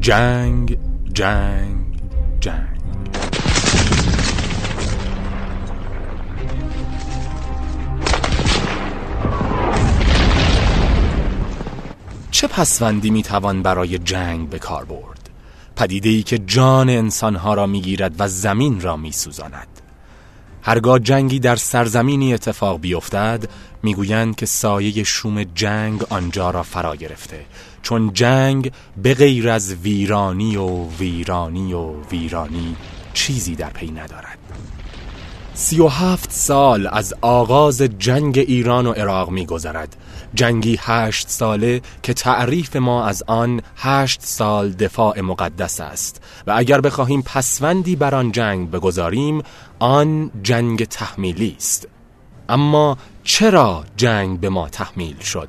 جنگ جنگ جنگ. چه پسوندی می‌توان برای جنگ به کار برد؟ پدیده ای که جان انسانها را می‌گیرد و زمین را میسوزاند. هرگاه جنگی در سرزمینی اتفاق بیفتد می‌گویند که سایه شوم جنگ آنجا را فرا گرفته. چون جنگ به غیر از ویرانی و ویرانی و ویرانی چیزی در پی ندارد. سی و هفت سال از آغاز جنگ ایران و عراق می گذرد جنگی هشت ساله که تعریف ما از آن هشت سال دفاع مقدس است. و اگر بخواهیم پسوندی بر آن جنگ بگذاریم آن جنگ تحمیلی است. اما چرا جنگ به ما تحمیل شد؟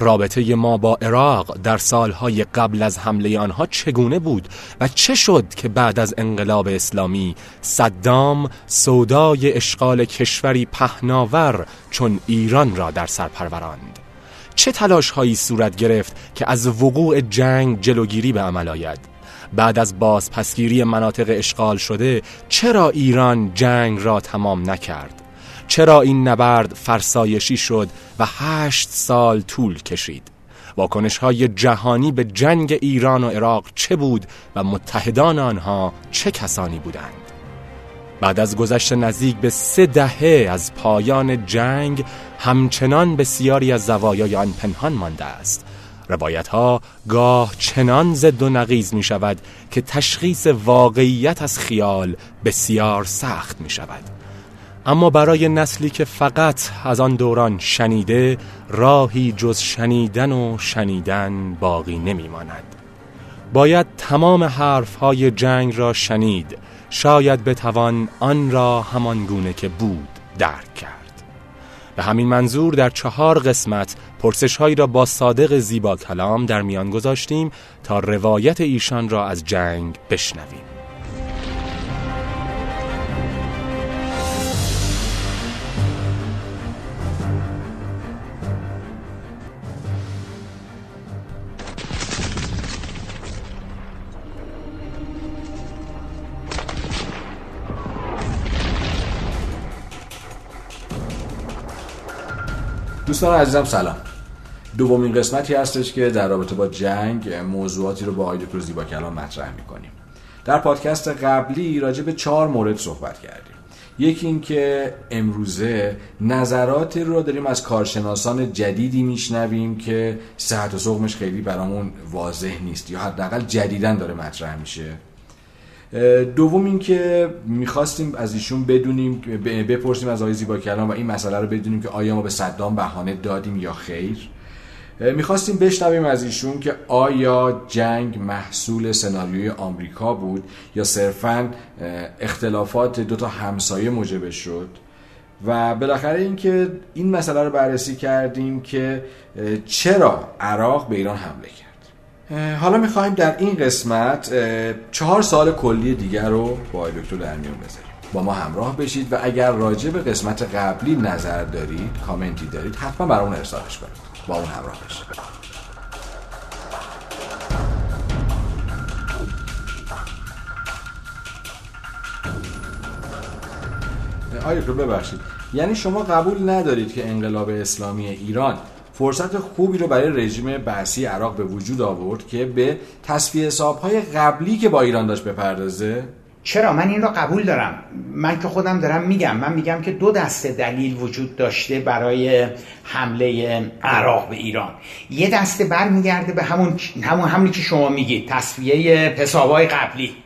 رابطه ما با عراق در سالهای قبل از حمله آنها چگونه بود و چه شد که بعد از انقلاب اسلامی صدام سودای اشغال کشوری پهناور چون ایران را در سر پروراند؟ چه تلاش هایی صورت گرفت که از وقوع جنگ جلوگیری به عمل آید؟ بعد از بازپسگیری مناطق اشغال شده چرا ایران جنگ را تمام نکرد؟ چرا این نبرد فرسایشی شد و هشت سال طول کشید؟ واکنش های جهانی به جنگ ایران و عراق چه بود و متحدان آنها چه کسانی بودند؟ بعد از گذشت نزدیک به سه دهه از پایان جنگ همچنان بسیاری از زوایای آن پنهان مانده است. روایت ها گاه چنان زد و نقیز می شود که تشخیص واقعیت از خیال بسیار سخت می شود اما برای نسلی که فقط از آن دوران شنیده راهی جز شنیدن و شنیدن باقی نمی ماند. باید تمام حرف های جنگ را شنید شاید بتوان آن را همان گونه که بود درک کرد به همین منظور در چهار قسمت پرسش هایی را با صادق زیبا کلام در میان گذاشتیم تا روایت ایشان را از جنگ بشنویم دوستان عزیزم سلام. دومین قسمتی هستش که در رابطه با جنگ موضوعاتی رو با آقای دکتر زیبا کلام مطرح می‌کنیم. در پادکست قبلی راجع به چهار مورد صحبت کردیم. یکی این که امروزه نظراتی رو داریم از کارشناسان جدیدی میشنویم که صحت و سقمش خیلی برامون واضح نیست یا حداقل جدیدن داره مطرح میشه. دوم اینکه می‌خواستیم از ایشون بدونیم بپرسیم از آقای زیبا کلام و این مسئله رو بدونیم که آیا ما به صدام بهانه دادیم یا خیر. می‌خواستیم بشنویم از ایشون که آیا جنگ محصول سناریوی آمریکا بود یا صرفا اختلافات دو تا همسایه موجب شد. و بالاخره اینکه این مسئله رو بررسی کردیم که چرا عراق به ایران حمله کرد. حالا می‌خوایم در این قسمت چهار سال کلی دیگر رو با دکتر در میون بذاریم. با ما همراه بشید و اگر راجع به قسمت قبلی نظر دارید کامنتی دارید حتما برامون ارسالش کنید. با اون همراه بشید. آیا ببخشید. یعنی شما قبول ندارید که انقلاب اسلامی ایران فرصت خوبی رو برای رژیم بعثی عراق به وجود آورد که به تصفیه حسابهای قبلی که با ایران داشت بپردازه. چرا؟ من این رو قبول دارم. من که خودم دارم میگم. من میگم که دو دسته دلیل وجود داشته برای حمله عراق به ایران. یه دسته برمیگرده به همون همون همونی که شما میگید تصفیه حسابهای قبلی.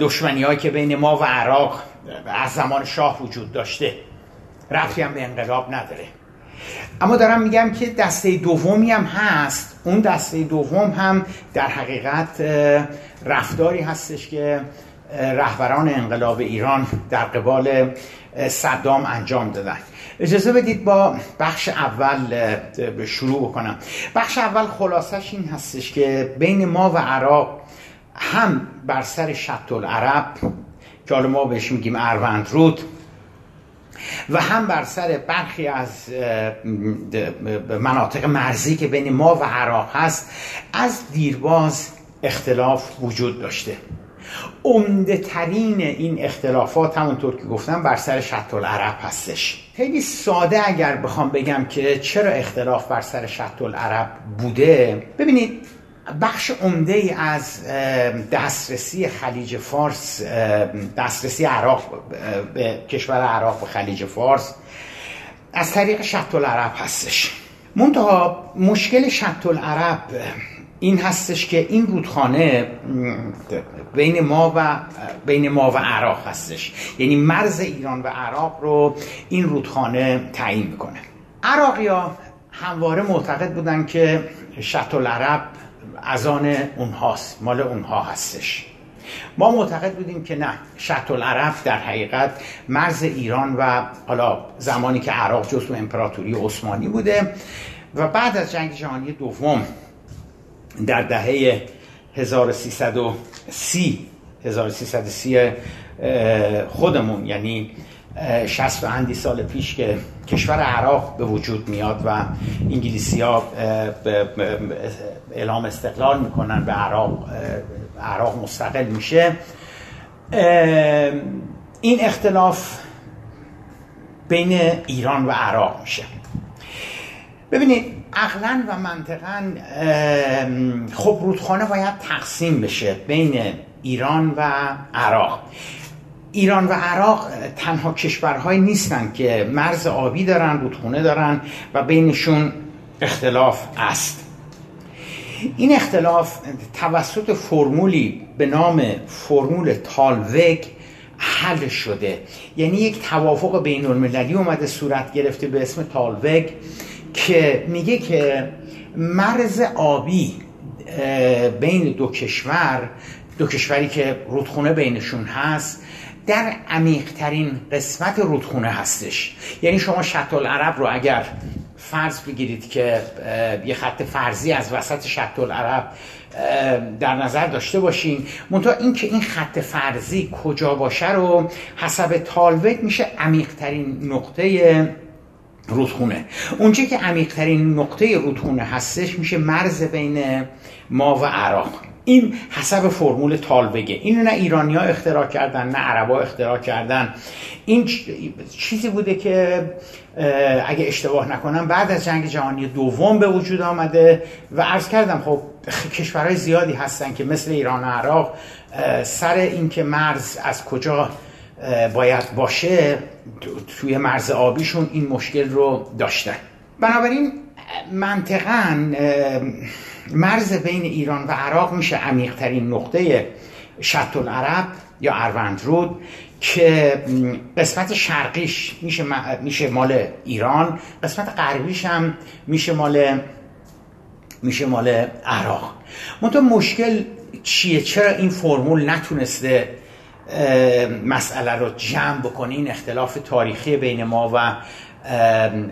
دشمنی که بین ما و عراق از زمان شاه وجود داشته. رفتی هم به انقلاب نداره. اما دارم میگم که دسته دومی هم هست. اون دسته دوم هم در حقیقت رفتاری هستش که رهبران انقلاب ایران در قبال صدام انجام دادن. اجازه بدید با بخش اول شروع بکنم. بخش اول خلاصش این هستش که بین ما و عراق هم بر سر شط العرب که حالا ما بهش میگیم اروند رود و هم بر سر برخی از مناطق مرزی که بین ما و عراق هست از دیرباز اختلاف وجود داشته. عمده ترین این اختلافات همونطور که گفتم بر سر شط العرب هستش. خیلی ساده اگر بخوام بگم که چرا اختلاف بر سر شط العرب بوده. ببینید بخش عمده ای از دسترسی خلیج فارس دسترسی عراق به کشور عراق و خلیج فارس از طریق شط العرب هستش. منتها مشکل شط العرب این هستش که این رودخانه بین ما و بین ما و عراق هستش. یعنی مرز ایران و عراق رو این رودخانه تعیین می‌کنه. عراقی ها همواره معتقد بودن که شط العرب از آن اونهاست مال اونها هستش. ما معتقد بودیم که نه شط العرب در حقیقت مرز ایران و حالا زمانی که عراق جزو امپراتوری عثمانی بوده و بعد از جنگ جهانی دوم در دهه 1330 1330 خودمون یعنی 60 و اندی سال پیش که کشور عراق به وجود میاد و انگلیسی ها اعلام استقلال می‌کنن به عراق عراق مستقل میشه. این اختلاف بین ایران و عراق میشه. ببینید عقلا و منطقا خب رودخانه باید تقسیم بشه بین ایران و عراق. ایران و عراق تنها کشورهایی نیستند که مرز آبی دارن رودخونه دارن و بینشون اختلاف است. این اختلاف توسط فرمولی به نام فرمول تالوگ حل شده. یعنی یک توافق بین المللی اومده صورت گرفته به اسم تالوگ که میگه که مرز آبی بین دو کشور دو کشوری که رودخونه بینشون هست در عمیقترین قسمت رودخونه هستش. یعنی شما شط العرب رو اگر فرض بگیرید که یه خط فرضی از وسط شط العرب در نظر داشته باشین منتها این که این خط فرضی کجا باشه رو حسب تالوگ میشه عمیقترین نقطه رودخونه. اونجا که عمیقترین نقطه رودخونه هستش میشه مرز بین ما و عراق. این حسب فرمول تالوگه اینو نه ایرانی ها اختراع کردن نه عربا اختراع کردن. این چیزی بوده که اگه اشتباه نکنم بعد از جنگ جهانی دوم به وجود آمده و عرض کردم خب کشورهای زیادی هستن که مثل ایران و عراق سر اینکه مرز از کجا باید باشه توی مرز آبیشون این مشکل رو داشتن. بنابراین منطقا مرز بین ایران و عراق میشه عمیقترین نقطه شط العرب یا اروند رود که قسمت شرقیش میشه, میشه مال ایران قسمت غربیش هم میشه مال میشه مال عراق. منتها مشکل چیه؟ چرا این فرمول نتونسته مسئله رو جمع بکنه؟ این اختلاف تاریخی بین ما و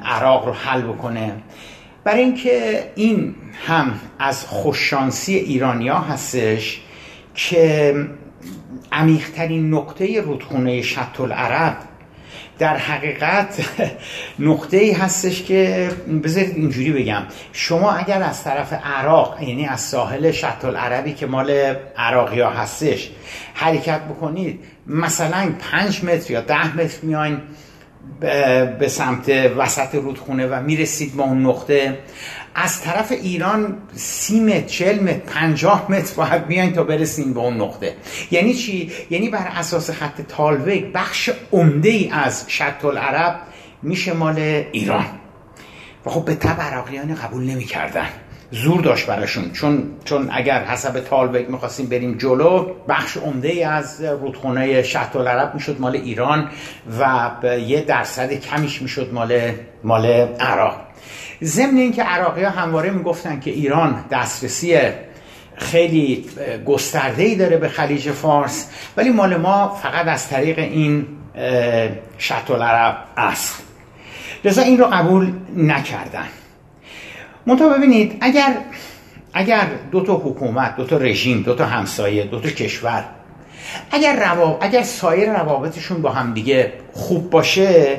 عراق رو حل بکنه؟ برای اینکه این هم از خوششانسی ایرانیا هستش که عمیقترین نقطه رودخونه شط العرب در حقیقت نقطه ای هستش که بذارید اینجوری بگم. شما اگر از طرف عراق یعنی از ساحل شط العربی که مال عراقی ها هستش حرکت بکنید مثلا پنج متر یا ده متر میاین به سمت وسط رودخونه و می‌رسید به اون نقطه. از طرف ایران سی متر چل متر پنجاه متر باید بیاین تا برسیم به اون نقطه. یعنی چی؟ یعنی بر اساس خط تالوگ بخش عمده ای از شط العرب میشه مال ایران. و خب به عراقیان قبول نمی‌کردن. زور داشت براشون. چون چون اگر حسب تالوگ می‌خواستیم بریم جلو بخش عمده از رودخونه شط العرب می‌شد مال ایران و یه درصد کمیش می‌شد مال مال عراق. ضمن اینکه عراقی ها همواره می‌گفتن که ایران دسترسی خیلی گسترده داره به خلیج فارس ولی مال ما فقط از طریق این شط العرب است. لذا این رو قبول نکردن. منتها ببینید اگر اگر دو تا حکومت دو تا رژیم دو تا همسایه دو تا کشور اگر رواب... اگر سایر روابطشون با هم دیگه خوب باشه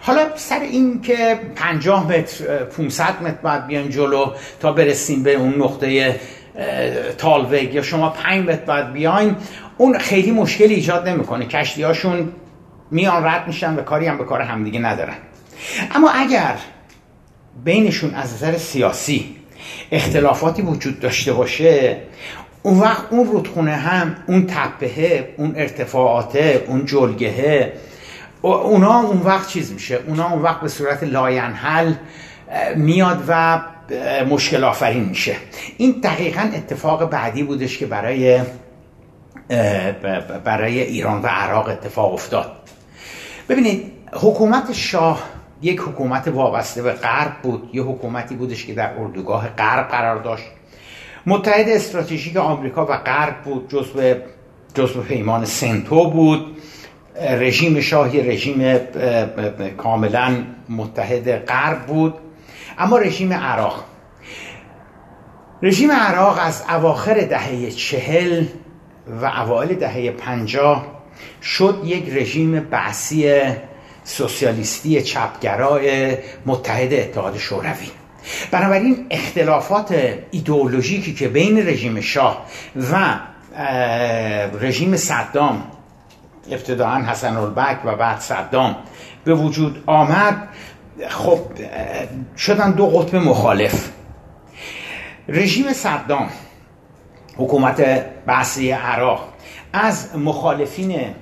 حالا سر این که 50 متر 500 متر باید بیان جلو تا برسیم به اون نقطه تالوگ یا شما پنج متر باید بیاین اون خیلی مشکل ایجاد نمی‌کنه. کشتی هاشون میان رد میشن و کاری هم به کار همدیگه ندارن. اما اگر بینشون از نظر سیاسی اختلافاتی وجود داشته باشه اون وقت اون رودخونه هم اون تپهه اون ارتفاعاته اون جلگهه اونا اون وقت چیز میشه؟ اونا اون وقت به صورت لاینحل میاد و مشکل آفرین میشه. این دقیقا اتفاق بعدی بودش که برای برای ایران و عراق اتفاق افتاد. ببینید حکومت شاه یک حکومت وابسته به غرب بود. یه حکومتی بودش که در اردوگاه غرب قرار داشت. متحد استراتژیک آمریکا و غرب بود. جزو جزو پیمان سنتو بود. رژیم شاهی رژیم کاملا متحد غرب بود. اما رژیم عراق. رژیم عراق از اواخر دهه چهل و اوایل دهه پنجاه شد یک رژیم بعثی سوسیالیستی چپگرای متحد اتحاد شوروی. بنابراین اختلافات ایدئولوژیکی که بین رژیم شاه و رژیم صدام ابتداعا حسن البک و بعد صدام به وجود آمد خب شدن دو قطب مخالف. رژیم صدام حکومت بعثی عراق از مخالفین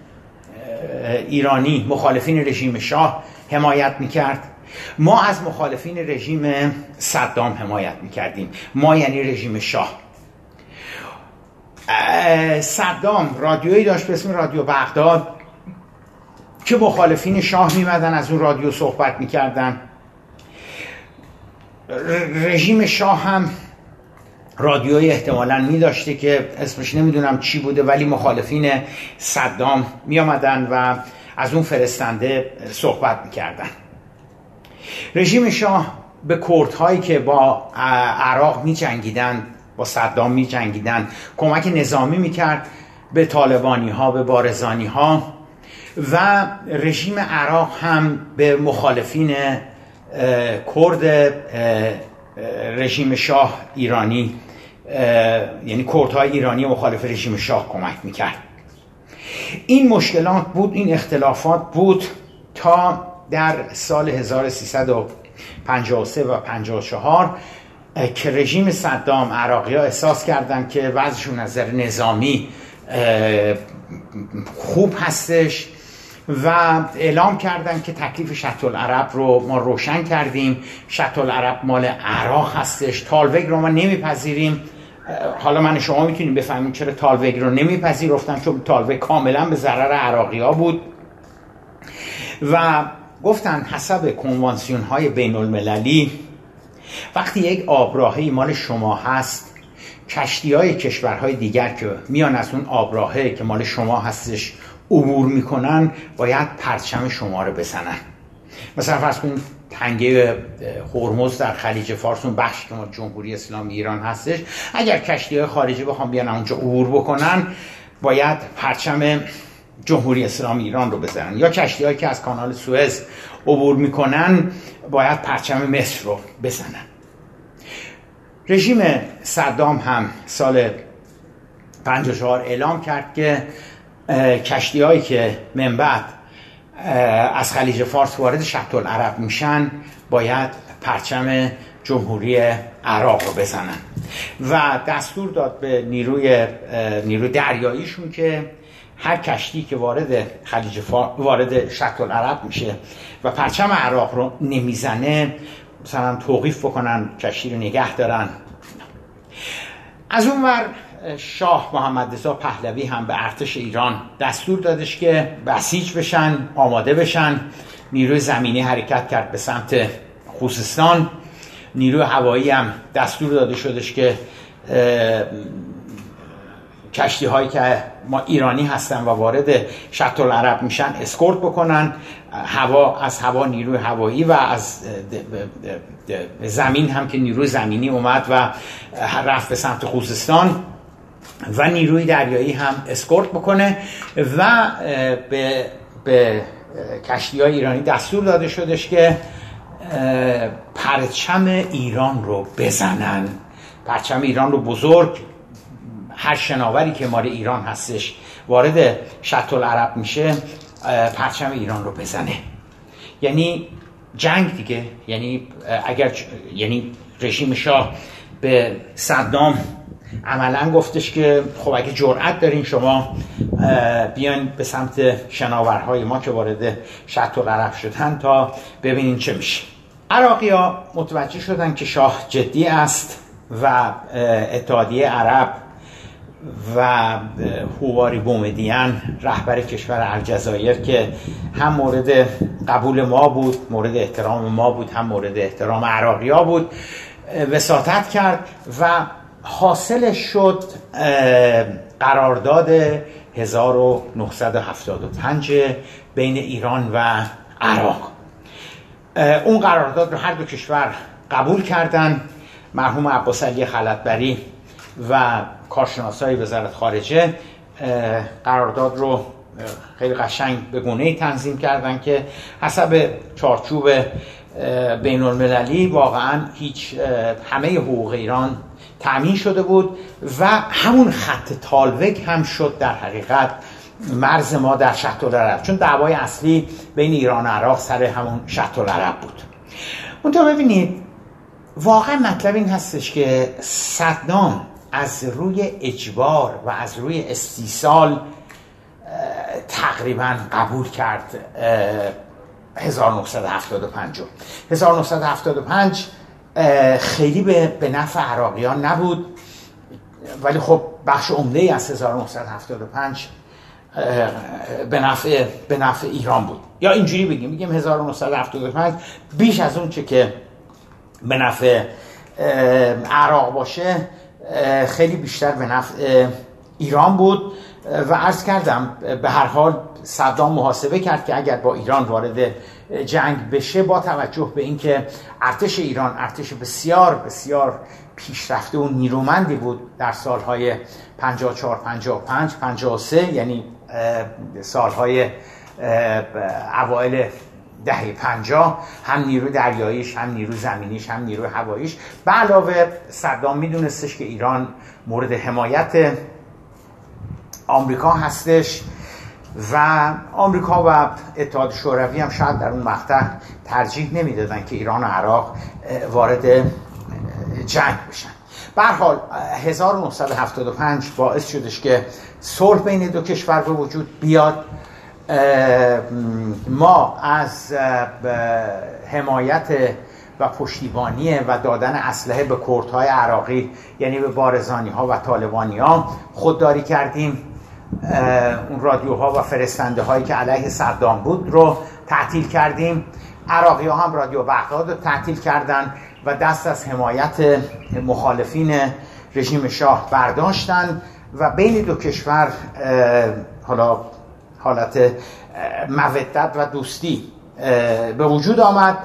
ایرانی مخالفین رژیم شاه حمایت می‌کرد. ما از مخالفین رژیم صدام حمایت می‌کردیم. ما یعنی رژیم شاه. صدام رادیویی داشت به اسم رادیو بغداد که مخالفین شاه میمدن از اون رادیو صحبت می‌کردن. رژیم شاه هم رادیوی احتمالا می داشته که اسمش نمی‌دونم چی بوده ولی مخالفین صدام می آمدن و از اون فرستنده صحبت می‌کردن. رژیم شاه به کردهایی که با عراق می جنگیدن با صدام می جنگیدن کمک نظامی می کرد به طالبانی ها به بارزانی ها و رژیم عراق هم به مخالفین کرد رژیم شاه ایرانی یعنی کردهای ایرانی مخالف رژیم شاه کمک می‌کرد. این مشکلات بود این اختلافات بود تا در سال 1353 و 54 که رژیم صدام عراقی ها احساس کردند که وضعشون نظر نظامی خوب هستش و اعلام کردن که تکلیف شط العرب رو ما روشن کردیم. شط العرب مال عراق هستش. تالوگ رو ما نمیپذیریم. حالا من شما می‌تونیم بفهمیم چرا تالوگ رو نمیپذیرفتن چون تالوگ کاملا به ضرر عراقی ها بود. و گفتن حسب کنوانسیون های بین المللی وقتی یک آبراهه مال شما هست کشتی های کشورهای دیگر که میان از اون آبراهه که مال شما هستش عبور می‌کنن باید پرچم شما رو بزنن. مثلا فرض کنید تنگه هرمز در خلیج فارس اون بخشی که ما جمهوری اسلامی ایران هستش. اگر کشتی های خارجی بخوام بیان اونجا عبور بکنن باید پرچم جمهوری اسلامی ایران رو بزنن. یا کشتی که از کانال سوئز عبور می‌کنن باید پرچم مصر رو بزنن. رژیم صدام هم سال 54 اعلام کرد که کشتی هایی که من بعد از خلیج فارس وارد شط العرب میشن باید پرچم جمهوری عراق رو بزنن. و دستور داد به نیروی نیروی دریاییشون که هر کشتی که وارد خلیج وارد شط العرب میشه و پرچم عراق رو نمی‌زنه مثلا توقیف بکنن کشتی رو نگه دارن. از اون ور شاه محمد رضا پهلوی هم به ارتش ایران دستور دادش که بسیج بشن آماده بشن. نیروی زمینی حرکت کرد به سمت خوزستان. نیروی هوایی هم دستور داده شدش که کشتی هایی که ما ایرانی هستن و وارد شط العرب میشن اسکورت بکنن. هوا از هوا نیروی هوایی و از زمین هم که نیروی زمینی اومد و رفت به سمت خوزستان. و نیروی دریایی هم اسکورت بکنه و به, به کشتی های ایرانی دستور داده شدش که پرچم ایران رو بزنن. پرچم ایران رو بزرگ هر شناوری که مال ایران هستش وارد شط العرب میشه پرچم ایران رو بزنه. یعنی جنگ دیگه یعنی اگر یعنی رژیم شاه به صدام عملا گفتش که خب اگه جرأت دارین شما بیان به سمت شناورهای ما که وارد شط و غرب شدن تا ببینین چه میشه. عراقی ها متوجه شدن که شاه جدی است و اتحادیه عرب و هواری بومدیان رهبر کشور الجزایر که هم مورد قبول ما بود مورد احترام ما بود هم مورد احترام عراقی ها بود وساطت کرد و حاصلش شد قرارداد 1975 بین ایران و عراق. اون قرارداد رو هر دو کشور قبول کردن. مرحوم عباس علی خلطبری و کارشناسای وزارت خارجه قرارداد رو خیلی قشنگ به گونه تنظیم کردن که حسب چارچوب بین المللی واقعا هیچ همه حقوق ایران تأمین شده بود و همون خط تالوک هم شد در حقیقت مرز ما در شط العرب چون دعوای اصلی بین ایران و عراق سر همون شط العرب بود. اونجا ببینید واقعا مطلب این هستش که صدام از روی اجبار و از روی استیصال تقریبا قبول کرد 1975 1975 خیلی به, به نفع عراقیان نبود. ولی خب بخش عمده از 1975 به نفع, به نفع ایران بود. یا اینجوری بگیم بگیم 1975 بیش از اون چه که به نفع عراق باشه خیلی بیشتر به نفع ایران بود. و عرض کردم به هر حال صدام محاسبه کرد که اگر با ایران وارد جنگ بشه با توجه به اینکه ارتش ایران ارتش بسیار بسیار پیشرفته و نیرومندی بود در سالهای 54 55 53 یعنی سالهای اوایل دهه پنجاه هم نیرو دریاییش هم نیرو زمینیش هم نیرو هواییش. به علاوه صدام میدونستش که ایران مورد حمایت آمریکا هستش. و آمریکا و اتحاد شوروی هم شاید در اون مقطع ترجیح نمی‌دادن که ایران و عراق وارد جنگ بشن. به حال 1975 باعث شدش که صلح بین دو کشور به وجود بیاد. ما از حمایت و پشتیبانی و دادن اسلحه به کردهای عراقی یعنی به بارزانی ها و طالبانی ها خودداری کردیم. اون رادیوها و فرستنده هایی که علیه صدام بود رو تعطیل کردیم. عراقی ها هم رادیو بغداد رو تعطیل کردن و دست از حمایت مخالفین رژیم شاه برداشتن و بین دو کشور حالا حالت مودت و دوستی به وجود آمد.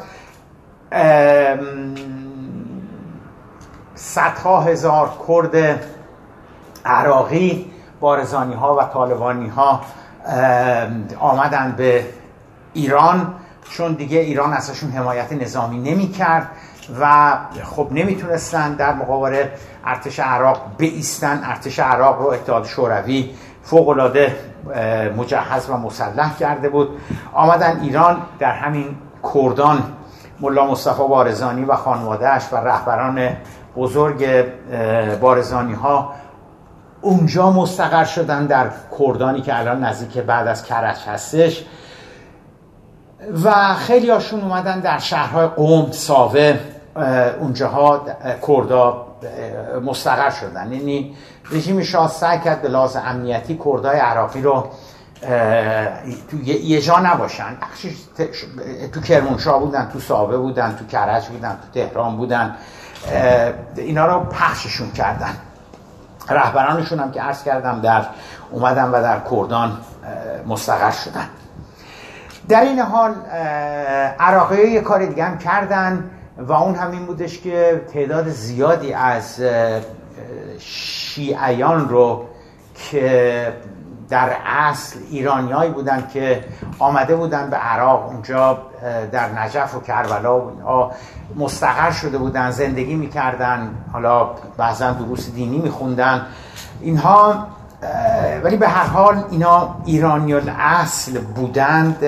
صدها هزار کرد عراقی بارزانی ها و طالبانی ها آمدن به ایران. چون دیگه ایران ازشون حمایت نظامی نمی کرد و خب نمی‌تونستن در مقابل ارتش عراق بیستن. ارتش عراق رو اتحاد شوروی فوق العاده مجهز و مسلح کرده بود. آمدن ایران در همین کردان. ملا مصطفی بارزانی و خانوادهش و رهبران بزرگ بارزانی ها اونجا مستقر شدن در کردانی که الان نزدیک بعد از کرج هستش. و خیلی هاشون اومدن در شهرهای قوم ساوه اونجاها کردا مستقر شدن. یعنی رژیم شاه سعی کرد به لحاظ امنیتی کردای عراقی رو تو یه جا نباشن. تو کرمانشاه بودن تو ساوه بودن تو کرج بودن تو تهران بودن. اینا رو پخششون کردن. رهبرانشون هم که عرض کردم در اومدن و در کردان مستقر شدن. در این حال عراقی یه کار دیگه هم کردن و اون همین بودش که تعداد زیادی از شیعیان رو که در اصل ایرانیایی بودن که آمده بودن به عراق اونجا در نجف و کربلا و مستقر شده بودن زندگی می‌کردن حالا بعضا دروس دینی میخوندن. اینها ولی به هر حال اینا ایرانی اصل بودند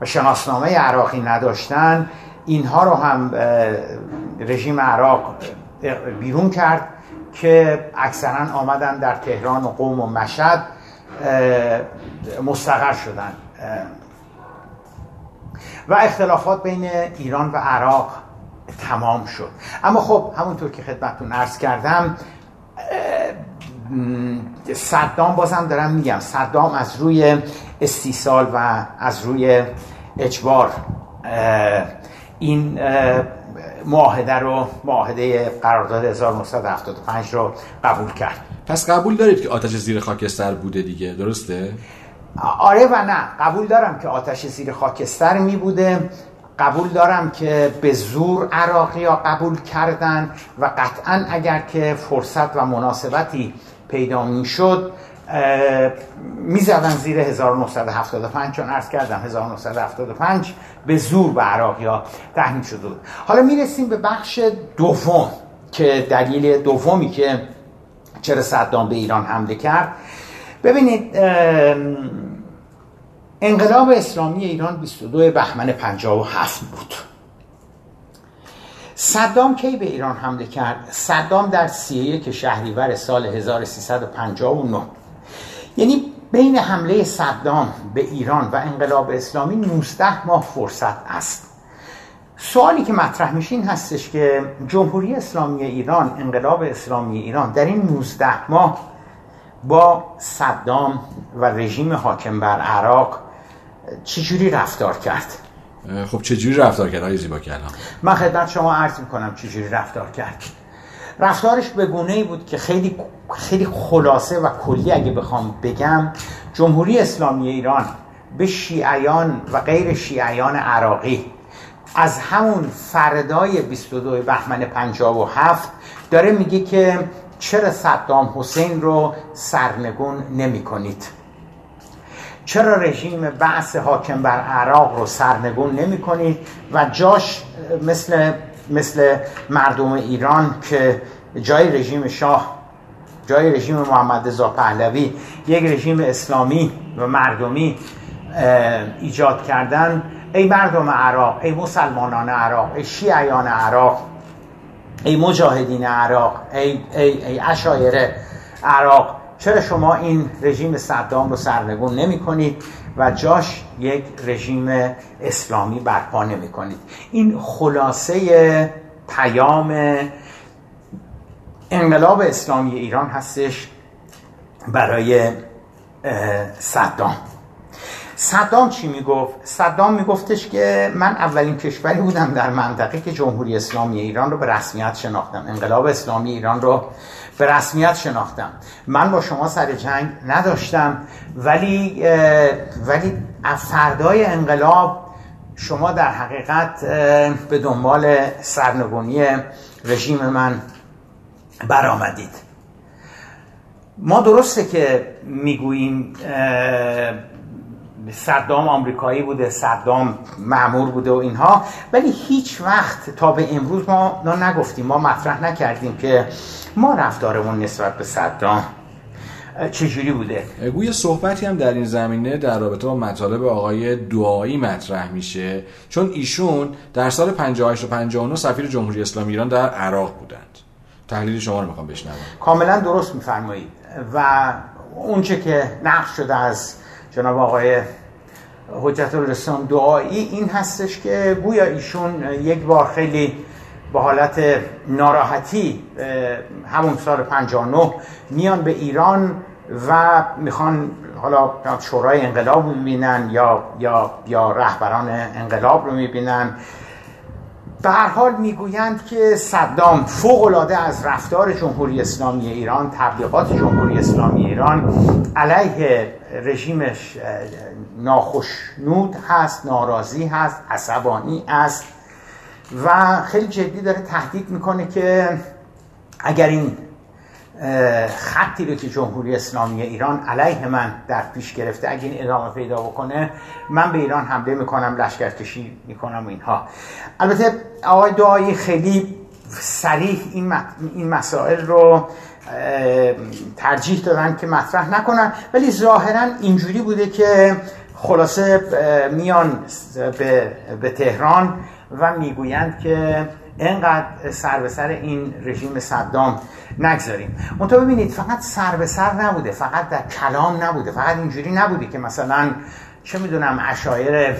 و شناسنامه عراقی نداشتن. اینها رو هم رژیم عراق بیرون کرد که اکثرا آمدن در تهران و قوم و مشهد مستقر شدن. و اختلافات بین ایران و عراق تمام شد. اما خب همونطور که خدمتتون عرض کردم صدام بازم دارم میگم صدام از روی استیصال و از روی اجبار. این معاهده رو معاهده قرارداد 1975 رو قبول کرد پس قبول دارید که آتش زیر خاکستر بوده دیگه درسته؟ آره و نه قبول دارم که آتش زیر خاکستر می بوده قبول دارم که به زور عراقی ها قبول کردن و قطعا اگر که فرصت و مناسبتی پیدا می شد می‌زدن زیر 1975 چون ارز کردم 1975 به زور به عراقی ها تحمیل شده بود. حالا می‌رسیم به بخش دوم که دلیل دومی که چرا صدام به ایران حمله کرد. ببینید انقلاب اسلامی ایران 22 بهمن 57 بود. صدام کی به ایران حمله کرد؟ صدام در 31 شهریور سال 1359 یعنی بین حمله صدام به ایران و انقلاب اسلامی 19 ماه فرصت است. سوالی که مطرح میشه این هستش که جمهوری اسلامی ایران انقلاب اسلامی ایران در این 19 ماه با صدام و رژیم حاکم بر عراق چجوری رفتار کرد؟ خب چجوری رفتار کرد؟ های زیبا کلام. من خدمت شما عرض می‌کنم چجوری رفتار کرد. رفتارش به گونه ای بود که خیلی خیلی خلاصه و کلی اگه بخوام بگم جمهوری اسلامی ایران به شیعیان و غیر شیعیان عراقی از همون فردای 22 بهمن 57 داره میگه که چرا صدام حسین رو سرنگون نمی کنید؟ چرا رژیم بعث حاکم بر عراق رو سرنگون نمی کنید؟ و جاش مثل مثل مردم ایران که جای رژیم شاه جای رژیم محمد رضا پهلوی یک رژیم اسلامی و مردمی ایجاد کردن. ای مردم عراق ای مسلمانان عراق ای شیعیان عراق ای مجاهدین عراق ای, ای, ای اشایر عراق. چرا شما این رژیم صدام رو سرنگون نمی کنید و جاش یک رژیم اسلامی برپا نمی کنید؟ این خلاصه پیام انقلاب اسلامی ایران هستش برای صدام. صدام چی می‌گفت؟ صدام میگفتش که من اولین کشوری بودم در منطقه که جمهوری اسلامی ایران رو به رسمیت شناختم. انقلاب اسلامی ایران رو به رسمیت شناختم. من با شما سر جنگ نداشتم ولی ولی فردای انقلاب شما در حقیقت به دنبال سرنگونی رژیم من برآمدید. ما درسته که می‌گوییم صدام آمریکایی بوده صدام معمور بوده و اینها ولی هیچ وقت تا به امروز ما نگفتیم ما مطرح نکردیم که ما رفتارمون نسبت به صدام چجوری بوده. گویا صحبتی هم در این زمینه در رابطه با مطالب آقای دعایی مطرح میشه چون ایشون در سال 58 و 59 سفیر جمهوری اسلامی ایران در عراق بودند. تحلیل شما رو می‌خوام بشنوم. کاملا درست میفرمایید. و اونچه که نقش شده از جناب آقای حجت الاسلام دعایی این هستش که گویا ایشون یک بار خیلی به حالت ناراحتی همون سال 59 میان به ایران و می‌خوان حالا شورای انقلاب رو می‌بینن یا, یا, یا رهبران انقلاب رو می‌بینن. به هر حال می‌گویند که صدام فوق العاده از رفتار جمهوری اسلامی ایران تبلیغات جمهوری اسلامی ایران علیه رژیمش ناخشنود هست ناراضی هست عصبانی است و خیلی جدی داره تهدید می‌کنه که اگر این خطی رو که جمهوری اسلامی ایران علیه من در پیش گرفته اگه این ادامه پیدا بکنه من به ایران حمله می‌کنم لشکرکشی می‌کنم اینها. البته آقای دعایی خیلی سریح این, این مسائل رو ترجیح دادن که مطرح نکنن. ولی ظاهرا اینجوری بوده که خلاصه میان به, به تهران و می‌گویند که اینقدر سر به سر این رژیم صدام نگذاریم. منتها ببینید فقط سر به سر نبوده فقط در کلام نبوده فقط اینجوری نبوده که مثلا چه می‌دونم اشایر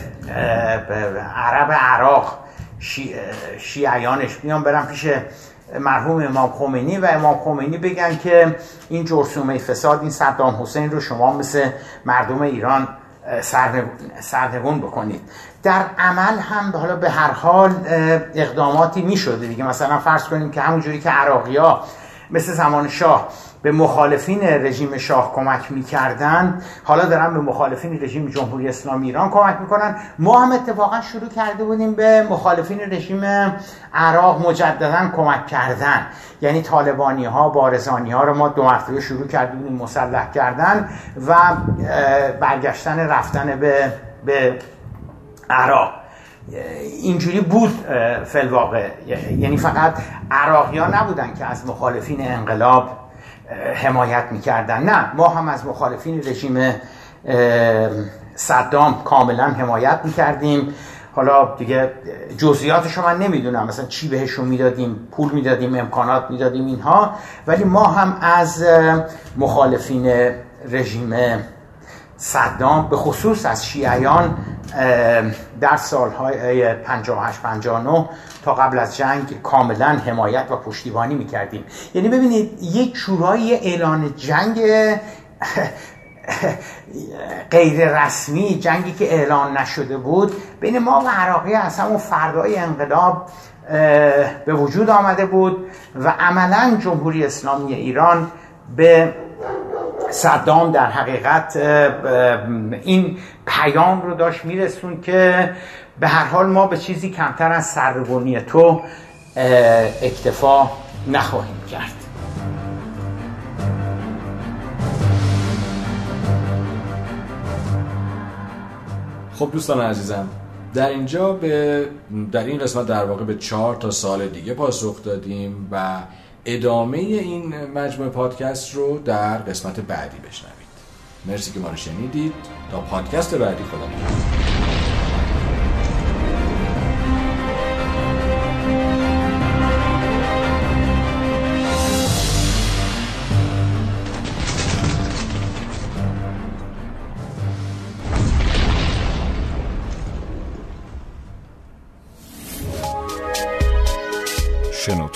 عرب عراق شی، شیعیانش بیان برن پیش مرحوم امام خمینی و امام خمینی بگن که این جرسومه فساد این صدام حسین رو شما مثل مردم ایران سرنگون بکنید. در عمل هم حالا به هر حال اقداماتی می شده دیگه. مثلا فرض کنیم که همونجوری که عراقی ها مثل زمان شاه به مخالفین رژیم شاه کمک می‌کردن. حالا دارن به مخالفین رژیم جمهوری اسلامی ایران کمک می‌کنن. ما هم اتفاقا شروع کرده بودیم به مخالفین رژیم عراق مجددا کمک کردن. یعنی طالبانی ها بارزانی ها رو ما دو مرتبه شروع کرده بودیم مسلح کردن و برگشتن رفتن به, به عراق. اینجوری بود فلواقع یعنی فقط عراقیان نبودن که از مخالفین انقلاب حمایت می‌کردن. نه ما هم از مخالفین رژیم صدام کاملا حمایت می‌کردیم. حالا دیگه جزئیاتش من نمی‌دونم. مثلا چی بهشون می‌دادیم پول می‌دادیم امکانات می‌دادیم اینها. ولی ما هم از مخالفین رژیم صدام به خصوص از شیعیان در سالهای 58 59 تا قبل از جنگ کاملا حمایت و پشتیبانی می‌کردیم. یعنی ببینید یک شورای اعلان جنگ غیر رسمی جنگی که اعلان نشده بود بین ما و عراقی از همون فردای انقلاب به وجود آمده بود و عملا جمهوری اسلامی ایران به صدام در حقیقت این پیام رو داشت میرسون که به هر حال ما به چیزی کمتر از سربگونی تو اکتفا نخواهیم کرد. خب دوستان عزیزم در اینجا به در این قسمت در واقع به چهار تا سال دیگه پاسخ دادیم و ادامه این مجموعه پادکست رو در قسمت بعدی بشنوید. مرسی که ما رو شنیدید. تا پادکست بعدی خدا نگهدار.